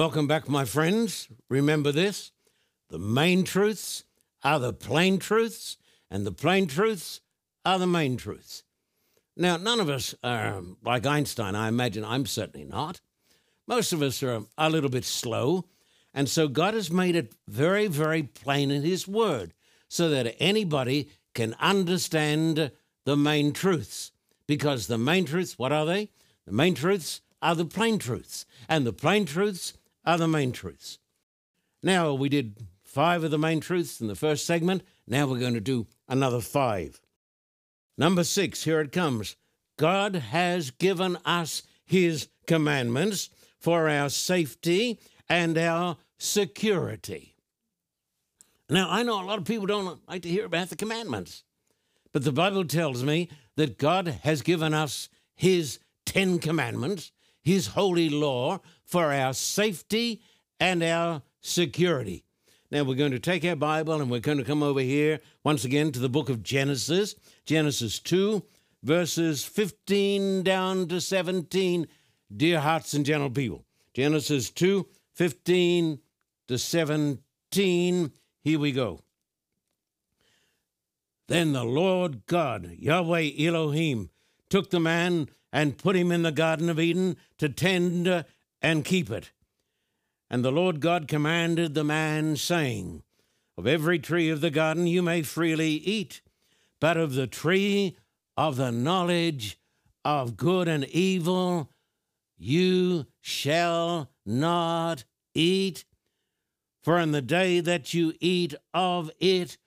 Welcome back, my friends. Remember this the main truths are the plain truths, and the plain truths are the main truths. Now, none of us are like Einstein. I imagine I'm certainly not. Most of us are a little bit slow. And so God has made it very, very plain in His Word so that anybody can understand the main truths. Because the main truths, what are they? The main truths are the plain truths, and the plain truths are the main truths. Now, we did five of the main truths in the first segment. Now we're going to do another five. Number six, here it comes. God has given us His commandments for our safety and our security. Now, I know a lot of people don't like to hear about the commandments, but the Bible tells me that God has given us His Ten Commandments, His holy law, for our safety and our security. Now, we're going to take our Bible and we're going to come over here once again to the book of Genesis, Genesis 2, verses 15 down to 17. Dear hearts and gentle people, Genesis 2, 15 to 17. Here we go. Then the Lord God, Yahweh Elohim, took the man and put him in the Garden of Eden to tend and keep it. And the Lord God commanded the man, saying, Of every tree of the garden you may freely eat, but of the tree of the knowledge of good and evil you shall not eat. For in the day that you eat of it,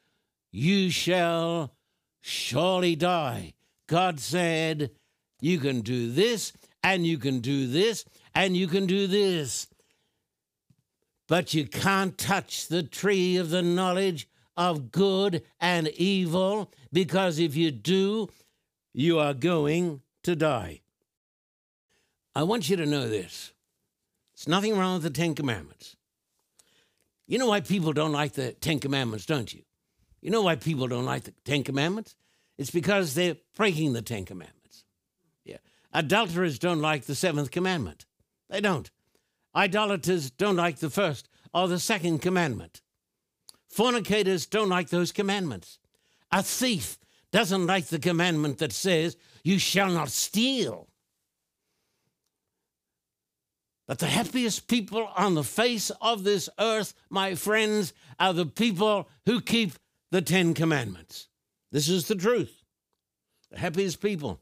you shall surely die. God said, You can do this, and you can do this, and you can do this. But you can't touch the tree of the knowledge of good and evil, because if you do, you are going to die. I want you to know this. It's nothing wrong with the Ten Commandments. You know why people don't like the Ten Commandments, don't you? You know why people don't like the Ten Commandments? It's because they're breaking the Ten Commandments. Yeah. Adulterers don't like the seventh commandment. They don't. Idolaters don't like the first or the second commandment. Fornicators don't like those commandments. A thief doesn't like the commandment that says, You shall not steal. But the happiest people on the face of this earth, my friends, are the people who keep the Ten Commandments. This is the truth. The happiest people.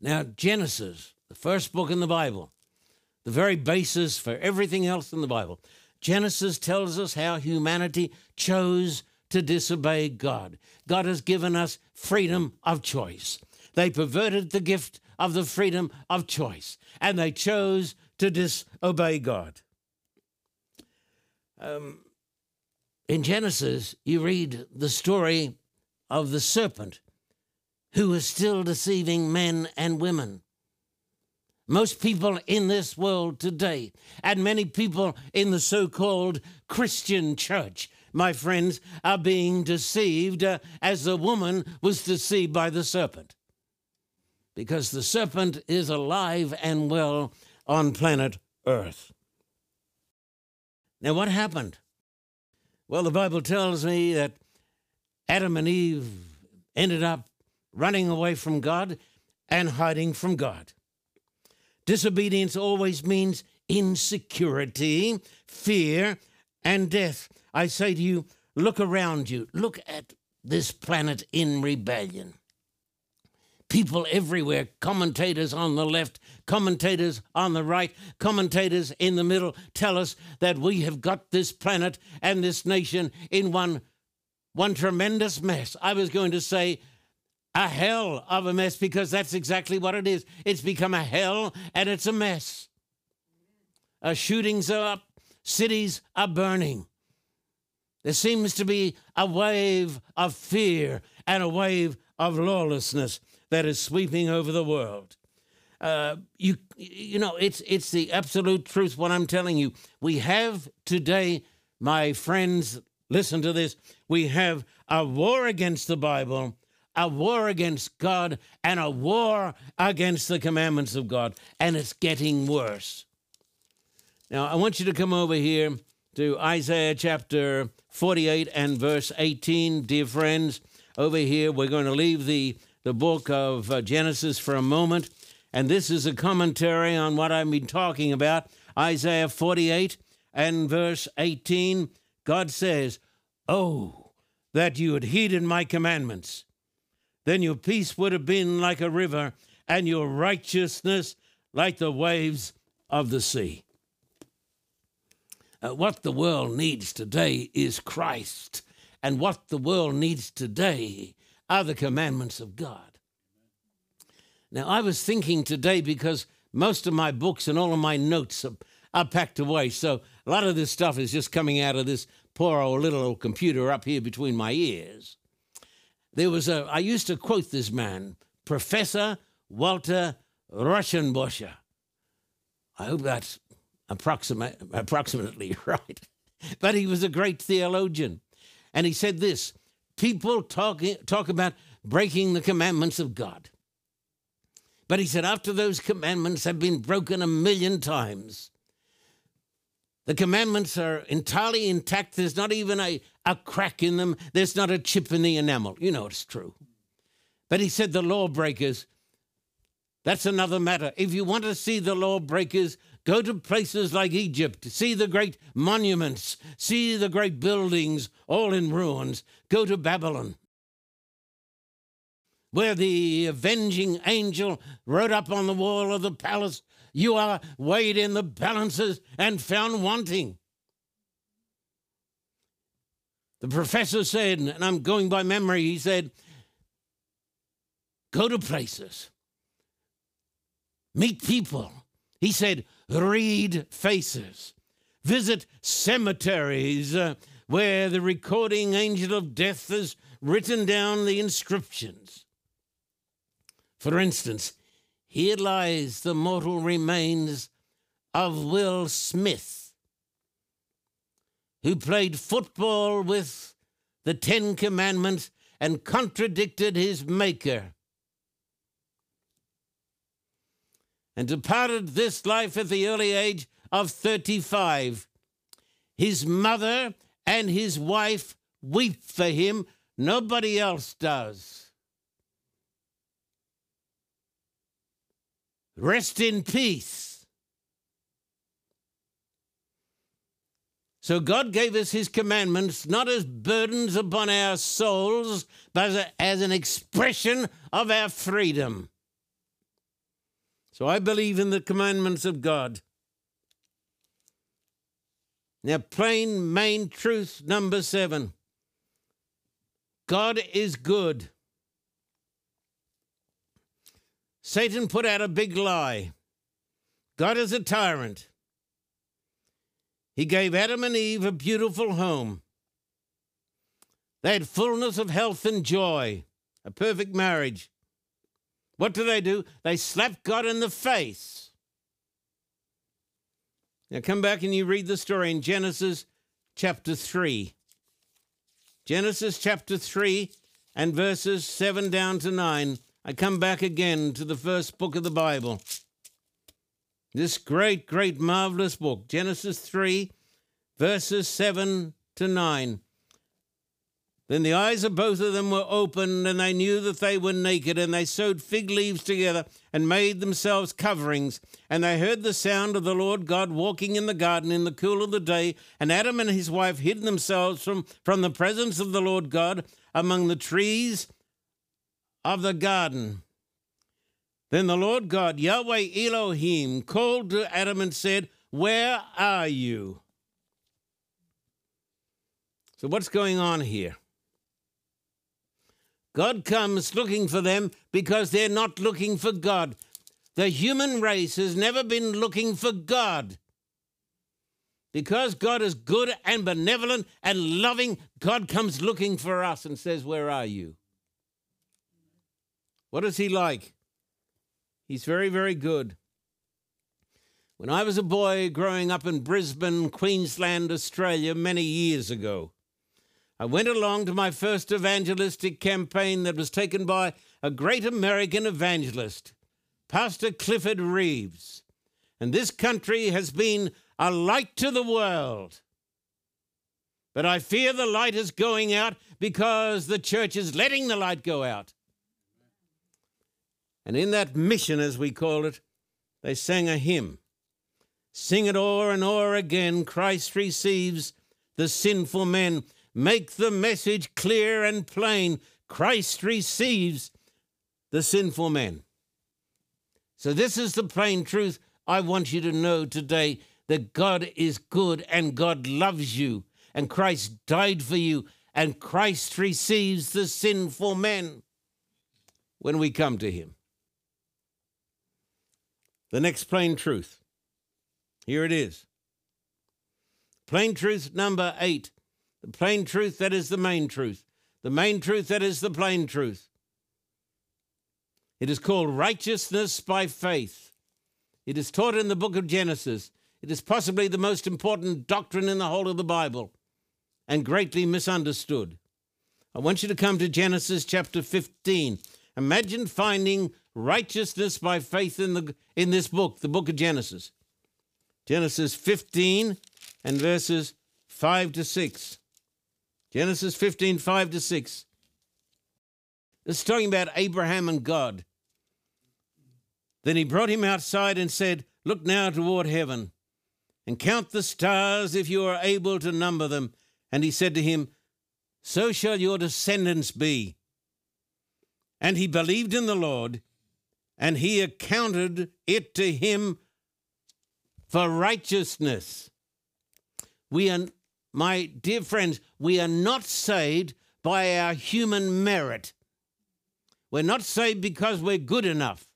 Now, Genesis, the first book in the Bible, the very basis for everything else in the Bible, Genesis tells us how humanity chose to disobey God. God has given us freedom of choice. They perverted the gift of the freedom of choice, and they chose to disobey God. Um, in Genesis, you read the story of the serpent who is still deceiving men and women. Most people in this world today, and many people in the so called Christian church, my friends, are being deceived uh, as the woman was deceived by the serpent because the serpent is alive and well on planet Earth. Now, what happened? Well, the Bible tells me that Adam and Eve ended up running away from God and hiding from God. Disobedience always means insecurity, fear, and death. I say to you, look around you, look at this planet in rebellion people everywhere, commentators on the left, commentators on the right, commentators in the middle, tell us that we have got this planet and this nation in one, one tremendous mess. I was going to say, a hell of a mess because that's exactly what it is. It's become a hell and it's a mess. Uh, shootings are up, cities are burning. There seems to be a wave of fear and a wave of lawlessness that is sweeping over the world. Uh, you you know it's it's the absolute truth what I'm telling you. We have today, my friends, listen to this. We have a war against the Bible, a war against God, and a war against the commandments of God, and it's getting worse. Now, I want you to come over here to Isaiah chapter 48 and verse 18, dear friends. Over here, we're going to leave the, the book of uh, Genesis for a moment, and this is a commentary on what I've been talking about. Isaiah 48 and verse 18, God says, Oh, that you had heeded my commandments. Then your peace would have been like a river, and your righteousness like the waves of the sea. Uh, what the world needs today is Christ, and what the world needs today are the commandments of God. Now, I was thinking today because most of my books and all of my notes are, are packed away, so a lot of this stuff is just coming out of this poor old little old computer up here between my ears. There was a, I used to quote this man, Professor Walter Rauschenbusch. I hope that's approximate, approximately right. But he was a great theologian. And he said this people talk, talk about breaking the commandments of God. But he said, after those commandments have been broken a million times, the commandments are entirely intact. There's not even a, a crack in them, there's not a chip in the enamel. You know it's true. But he said, the lawbreakers, that's another matter. If you want to see the lawbreakers, go to places like Egypt, see the great monuments, see the great buildings all in ruins. Go to Babylon, where the avenging angel wrote up on the wall of the palace, You are weighed in the balances and found wanting. The professor said, and I'm going by memory, he said, Go to places meet people. He said, read faces, visit cemeteries uh, where the recording angel of death has written down the inscriptions. For instance, here lies the mortal remains of Will Smith, who played football with the Ten Commandments and contradicted his maker and departed this life at the early age of 35. His mother and his wife weep for him, nobody else does. Rest in peace. So God gave us his commandments not as burdens upon our souls, but as an expression of our freedom. So I believe in the commandments of God. Now, plain main truth number seven God is good. Satan put out a big lie. God is a tyrant. He gave Adam and Eve a beautiful home. They had fullness of health and joy, a perfect marriage. What do they do? They slap God in the face. Now come back and you read the story in Genesis chapter 3. Genesis chapter 3 and verses 7 down to 9. I come back again to the first book of the Bible. This great, great, marvelous book, Genesis 3, verses 7 to 9. Then the eyes of both of them were opened, and they knew that they were naked, and they sewed fig leaves together and made themselves coverings. And they heard the sound of the Lord God walking in the garden in the cool of the day. And Adam and his wife hid themselves from, from the presence of the Lord God among the trees of the garden. Then the Lord God, Yahweh Elohim, called to Adam and said, Where are you? So, what's going on here? God comes looking for them because they're not looking for God. The human race has never been looking for God. Because God is good and benevolent and loving, God comes looking for us and says, Where are you? What is He like? He's very, very good. When I was a boy growing up in Brisbane, Queensland, Australia, many years ago, I went along to my first evangelistic campaign that was taken by a great American evangelist, Pastor Clifford Reeves. And this country has been a light to the world. But I fear the light is going out because the church is letting the light go out. And in that mission, as we call it, they sang a hymn. Sing it o'er and o'er again. Christ receives the sinful men. Make the message clear and plain. Christ receives the sinful men. So, this is the plain truth I want you to know today that God is good and God loves you, and Christ died for you, and Christ receives the sinful men when we come to Him. The next plain truth. Here it is. Plain truth number eight. The plain truth that is the main truth. The main truth that is the plain truth. It is called righteousness by faith. It is taught in the book of Genesis. It is possibly the most important doctrine in the whole of the Bible and greatly misunderstood. I want you to come to Genesis chapter 15. Imagine finding righteousness by faith in, the, in this book, the book of Genesis. Genesis 15 and verses 5 to 6. Genesis 15, 5 to 6. It's talking about Abraham and God. Then he brought him outside and said, Look now toward heaven and count the stars if you are able to number them. And he said to him, So shall your descendants be. And he believed in the Lord, and he accounted it to him for righteousness. We are, my dear friends, we are not saved by our human merit. We're not saved because we're good enough.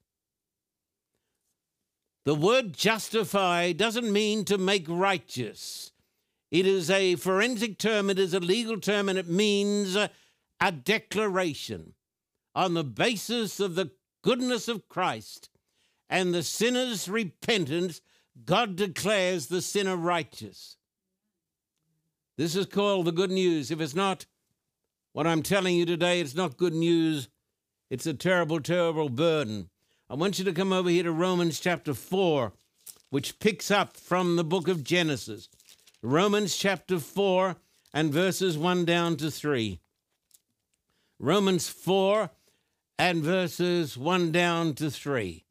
The word justify doesn't mean to make righteous. It is a forensic term, it is a legal term, and it means a declaration on the basis of the goodness of Christ and the sinner's repentance, God declares the sinner righteous. This is called the good news. If it's not what I'm telling you today, it's not good news. It's a terrible, terrible burden. I want you to come over here to Romans chapter 4, which picks up from the book of Genesis. Romans chapter 4 and verses 1 down to 3. Romans 4 and verses 1 down to 3.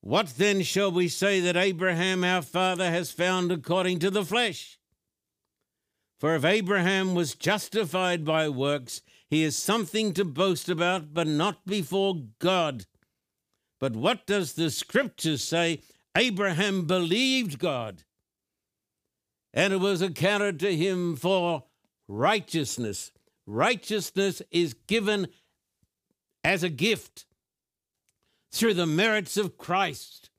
What then shall we say that Abraham our father has found according to the flesh? For if Abraham was justified by works, he is something to boast about, but not before God. But what does the scripture say? Abraham believed God, and it was accounted to him for righteousness. Righteousness is given as a gift through the merits of Christ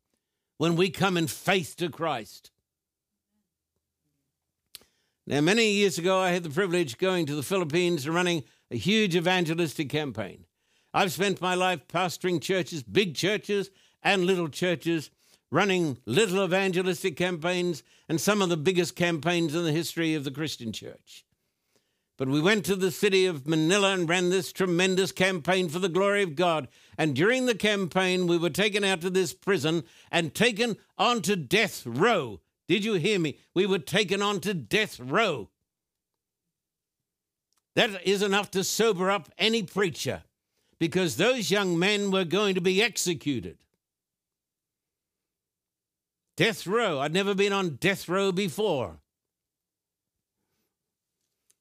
when we come in faith to Christ. Now, many years ago, I had the privilege going to the Philippines and running a huge evangelistic campaign. I've spent my life pastoring churches, big churches and little churches, running little evangelistic campaigns and some of the biggest campaigns in the history of the Christian church. But we went to the city of Manila and ran this tremendous campaign for the glory of God. And during the campaign, we were taken out to this prison and taken onto death row. Did you hear me? We were taken onto death row. That is enough to sober up any preacher because those young men were going to be executed. Death row. I'd never been on death row before.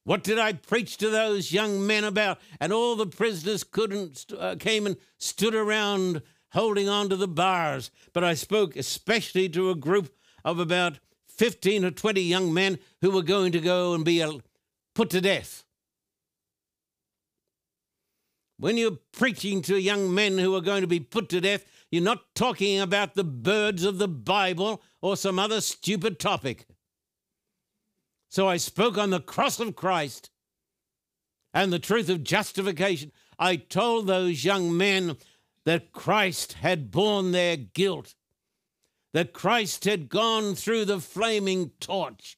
What did I preach to those young men about? And all the prisoners couldn't uh, came and stood around holding on to the bars. But I spoke especially to a group of about 15 or 20 young men who were going to go and be uh, put to death. When you're preaching to young men who are going to be put to death, you're not talking about the birds of the Bible or some other stupid topic. So I spoke on the cross of Christ and the truth of justification. I told those young men that Christ had borne their guilt, that Christ had gone through the flaming torch,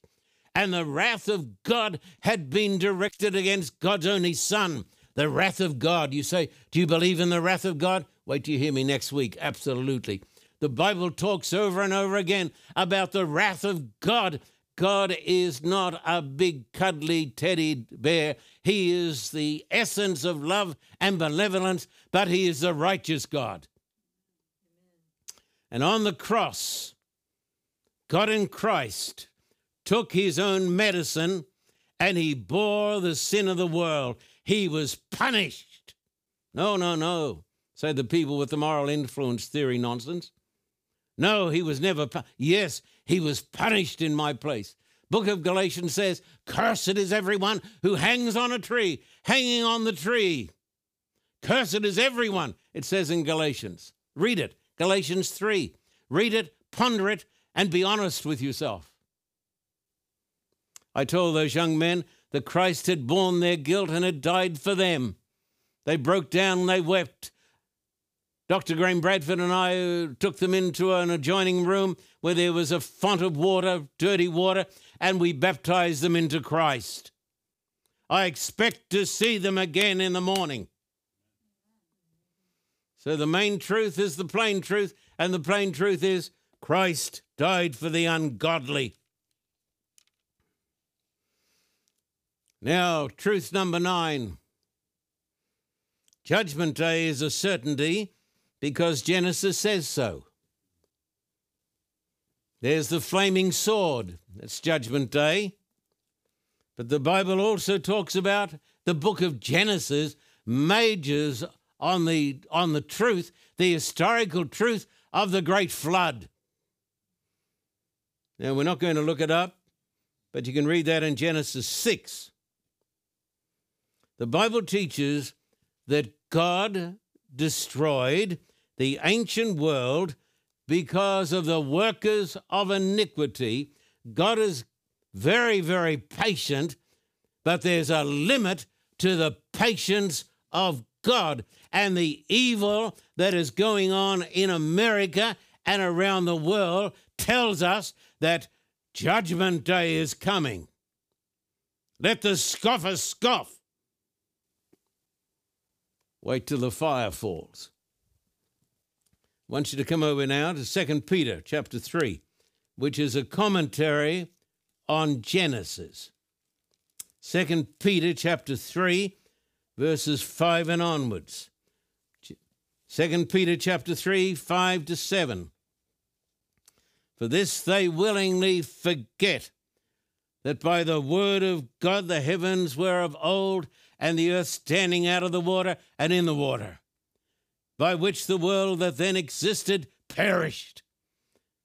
and the wrath of God had been directed against God's only Son. The wrath of God. You say, Do you believe in the wrath of God? Wait till you hear me next week. Absolutely. The Bible talks over and over again about the wrath of God. God is not a big cuddly teddy bear. He is the essence of love and benevolence, but He is a righteous God. And on the cross, God in Christ took His own medicine and He bore the sin of the world. He was punished. No, no, no, said the people with the moral influence theory nonsense. No, he was never. Yes, he was punished in my place. Book of Galatians says, Cursed is everyone who hangs on a tree, hanging on the tree. Cursed is everyone, it says in Galatians. Read it, Galatians 3. Read it, ponder it, and be honest with yourself. I told those young men that Christ had borne their guilt and had died for them. They broke down, they wept. Dr. Graham Bradford and I took them into an adjoining room where there was a font of water, dirty water, and we baptized them into Christ. I expect to see them again in the morning. So the main truth is the plain truth, and the plain truth is Christ died for the ungodly. Now, truth number nine Judgment Day is a certainty because Genesis says so. There's the flaming sword, that's Judgment Day. But the Bible also talks about the book of Genesis majors on the, on the truth, the historical truth of the great flood. Now, we're not going to look it up, but you can read that in Genesis 6. The Bible teaches that God destroyed the ancient world because of the workers of iniquity. God is very, very patient, but there's a limit to the patience of God. And the evil that is going on in America and around the world tells us that Judgment Day is coming. Let the scoffer scoff. Wait till the fire falls. I want you to come over now to 2 Peter chapter 3, which is a commentary on Genesis. 2 Peter chapter 3, verses 5 and onwards. 2 Peter chapter 3, 5 to 7. For this they willingly forget that by the word of God the heavens were of old, and the earth standing out of the water and in the water by which the world that then existed perished,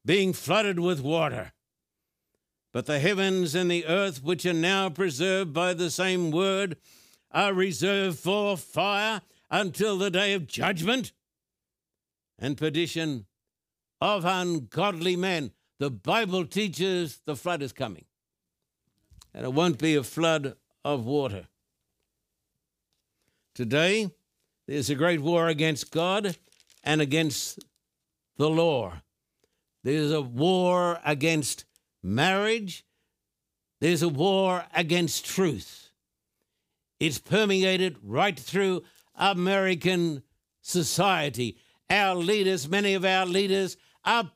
being flooded with water. But the heavens and the earth, which are now preserved by the same word, are reserved for fire until the day of judgment and perdition of ungodly men. The Bible teaches the flood is coming, and it won't be a flood of water. Today, there's a great war against God and against the law. There's a war against marriage. There's a war against truth. It's permeated right through American society. Our leaders, many of our leaders, are,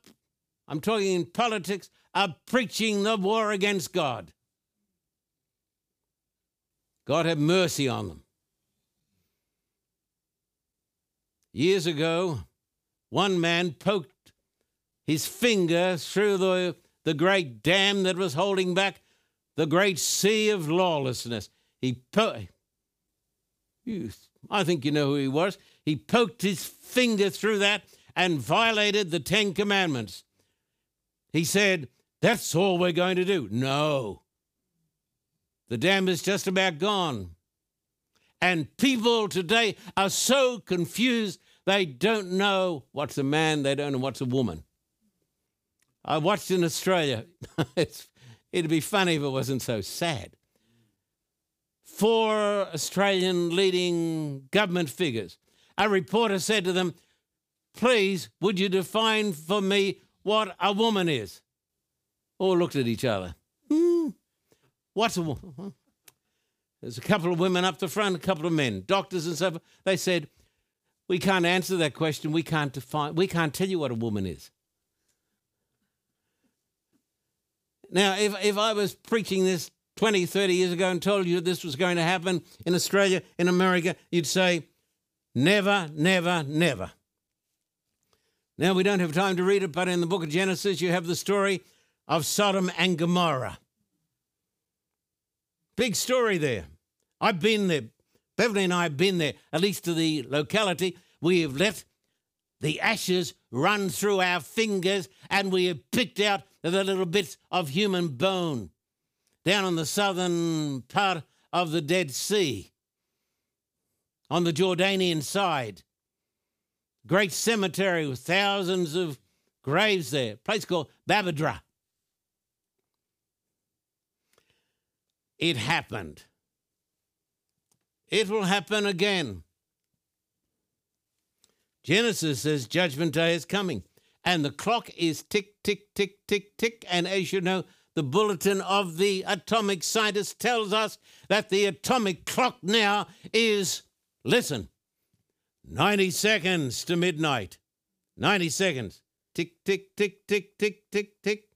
I'm talking in politics, are preaching the war against God. God have mercy on them. Years ago, one man poked his finger through the, the great dam that was holding back the great sea of lawlessness. He po- I think you know who he was. He poked his finger through that and violated the Ten Commandments. He said, That's all we're going to do. No. The dam is just about gone. And people today are so confused they don't know what's a man, they don't know what's a woman. I watched in Australia. it'd be funny if it wasn't so sad. Four Australian leading government figures. A reporter said to them, Please, would you define for me what a woman is? All looked at each other. Hmm, what's a woman? There's a couple of women up the front, a couple of men, doctors and so forth. They said, We can't answer that question. We can't define, we can't tell you what a woman is. Now, if, if I was preaching this 20, 30 years ago and told you this was going to happen in Australia, in America, you'd say, Never, never, never. Now, we don't have time to read it, but in the book of Genesis, you have the story of Sodom and Gomorrah. Big story there. I've been there. Beverly and I have been there, at least to the locality. We have let the ashes run through our fingers and we have picked out the little bits of human bone down on the southern part of the Dead Sea, on the Jordanian side. Great cemetery with thousands of graves there, place called Bab edh-Dhra. It happened. It will happen again. Genesis says judgment day is coming. And the clock is tick, tick, tick, tick, tick. And as you know, the bulletin of the atomic scientist tells us that the atomic clock now is, listen, 90 seconds to midnight. 90 seconds. Tick, tick, tick, tick, tick, tick, tick.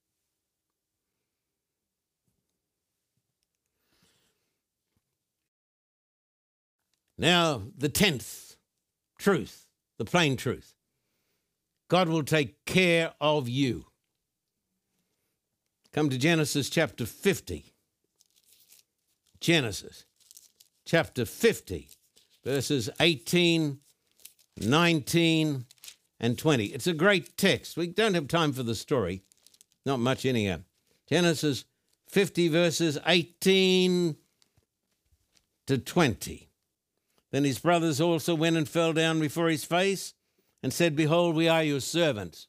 Now, the tenth truth, the plain truth God will take care of you. Come to Genesis chapter 50. Genesis chapter 50, verses 18, 19, and 20. It's a great text. We don't have time for the story, not much anyhow. Genesis 50, verses 18 to 20. Then his brothers also went and fell down before his face and said, Behold, we are your servants.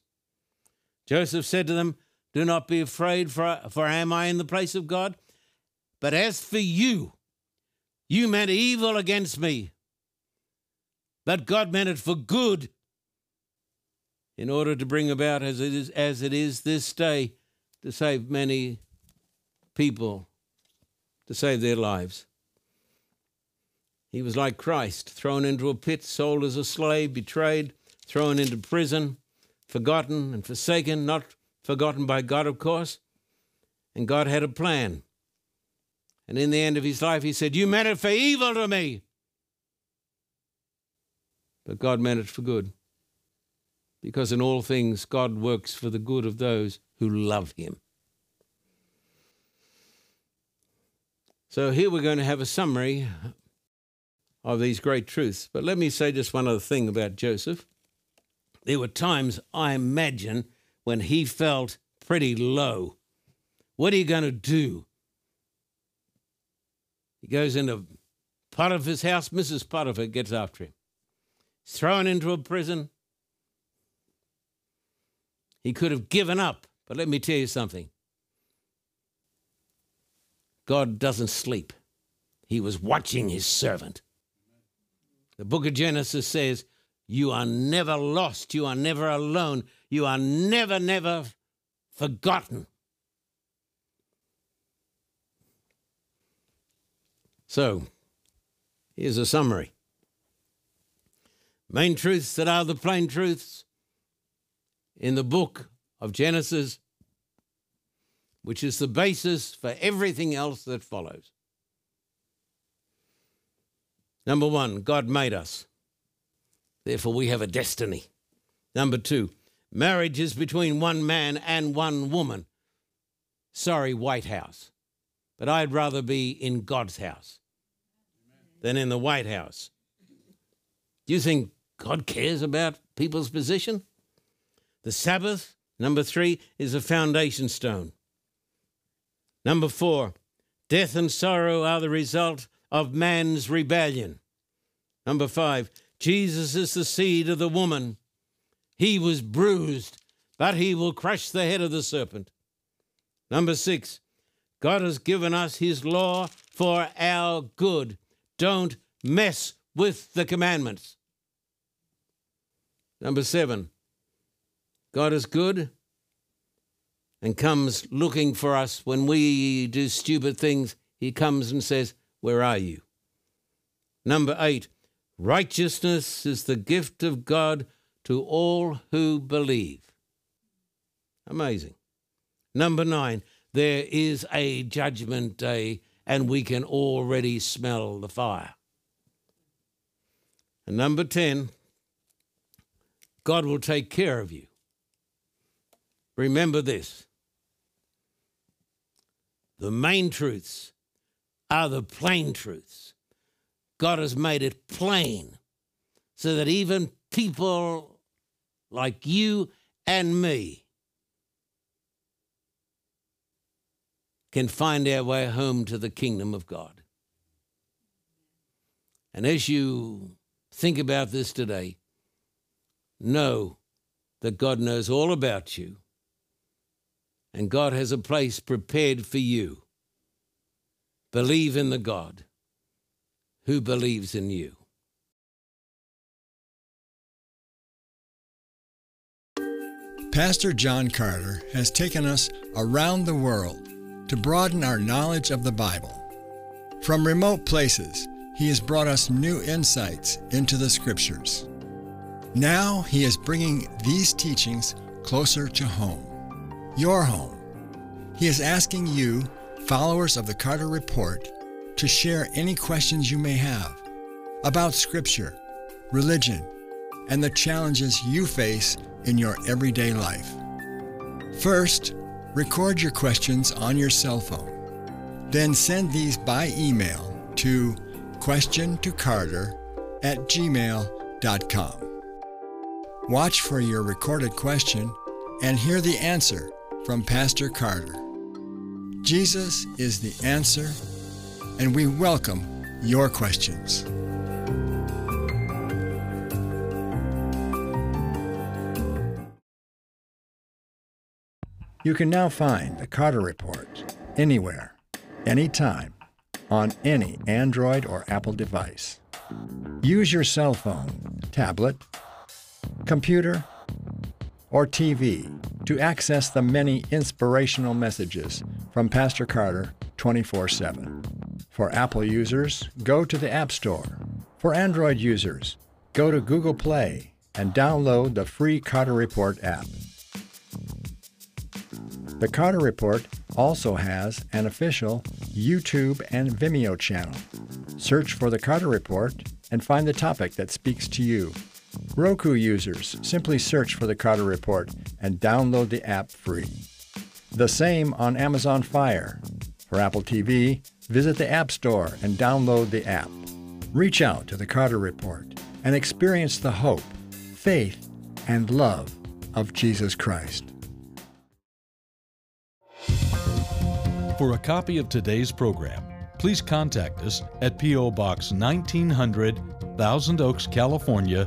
Joseph said to them, Do not be afraid, for, for am I in the place of God? But as for you, you meant evil against me, but God meant it for good, in order to bring about as it is, as it is this day, to save many people, to save their lives. He was like Christ, thrown into a pit, sold as a slave, betrayed, thrown into prison, forgotten and forsaken, not forgotten by God, of course. And God had a plan. And in the end of his life, he said, You meant it for evil to me. But God meant it for good. Because in all things, God works for the good of those who love him. So here we're going to have a summary of these great truths. But let me say just one other thing about Joseph. There were times, I imagine, when he felt pretty low. What are you going to do? He goes into Potiphar's house. Mrs. Potiphar gets after him. He's thrown into a prison. He could have given up, but let me tell you something God doesn't sleep. He was watching his servant. The book of Genesis says, You are never lost. You are never alone. You are never, never forgotten. So, here's a summary. Main truths that are the plain truths in the book of Genesis, which is the basis for everything else that follows. Number one, God made us. Therefore, we have a destiny. Number two, marriage is between one man and one woman. Sorry, White House. But I'd rather be in God's house than in the White House. Do you think God cares about people's position? The Sabbath, number three, is a foundation stone. Number four, death and sorrow are the result of man's rebellion. Number five, Jesus is the seed of the woman. He was bruised, but he will crush the head of the serpent. Number six, God has given us his law for our good. Don't mess with the commandments. Number seven, God is good and comes looking for us when we do stupid things. He comes and says, where are you? Number eight, righteousness is the gift of God to all who believe. Amazing. Number nine, there is a judgment day and we can already smell the fire. And number 10, God will take care of you. Remember this the main truths are the plain truths. God has made it plain so that even people like you and me can find our way home to the kingdom of God. And as you think about this today, know that God knows all about you and God has a place prepared for you. Believe in the God who believes in you. Pastor John Carter has taken us around the world to broaden our knowledge of the Bible. From remote places, he has brought us new insights into the Scriptures. Now he is bringing these teachings closer to home, your home. He is asking you, followers of the Carter Report, to share any questions you may have about Scripture, religion, and the challenges you face in your everyday life. First, record your questions on your cell phone. Then send these by email to questiontocarter at gmail.com. Watch for your recorded question and hear the answer from Pastor Carter. Jesus is the answer, and we welcome your questions. You can now find the Carter Report anywhere, anytime, on any Android or Apple device. Use your cell phone, tablet, computer, or TV to access the many inspirational messages from Pastor Carter 24 7. For Apple users, go to the App Store. For Android users, go to Google Play and download the free Carter Report app. The Carter Report also has an official YouTube and Vimeo channel. Search for The Carter Report and find the topic that speaks to you. Roku users simply search for The Carter Report and download the app free. The same on Amazon Fire. For Apple TV, visit the App Store and download the app. Reach out to The Carter Report and experience the hope, faith, and love of Jesus Christ. For a copy of today's program, please contact us at P.O. Box 1900, Thousand Oaks, California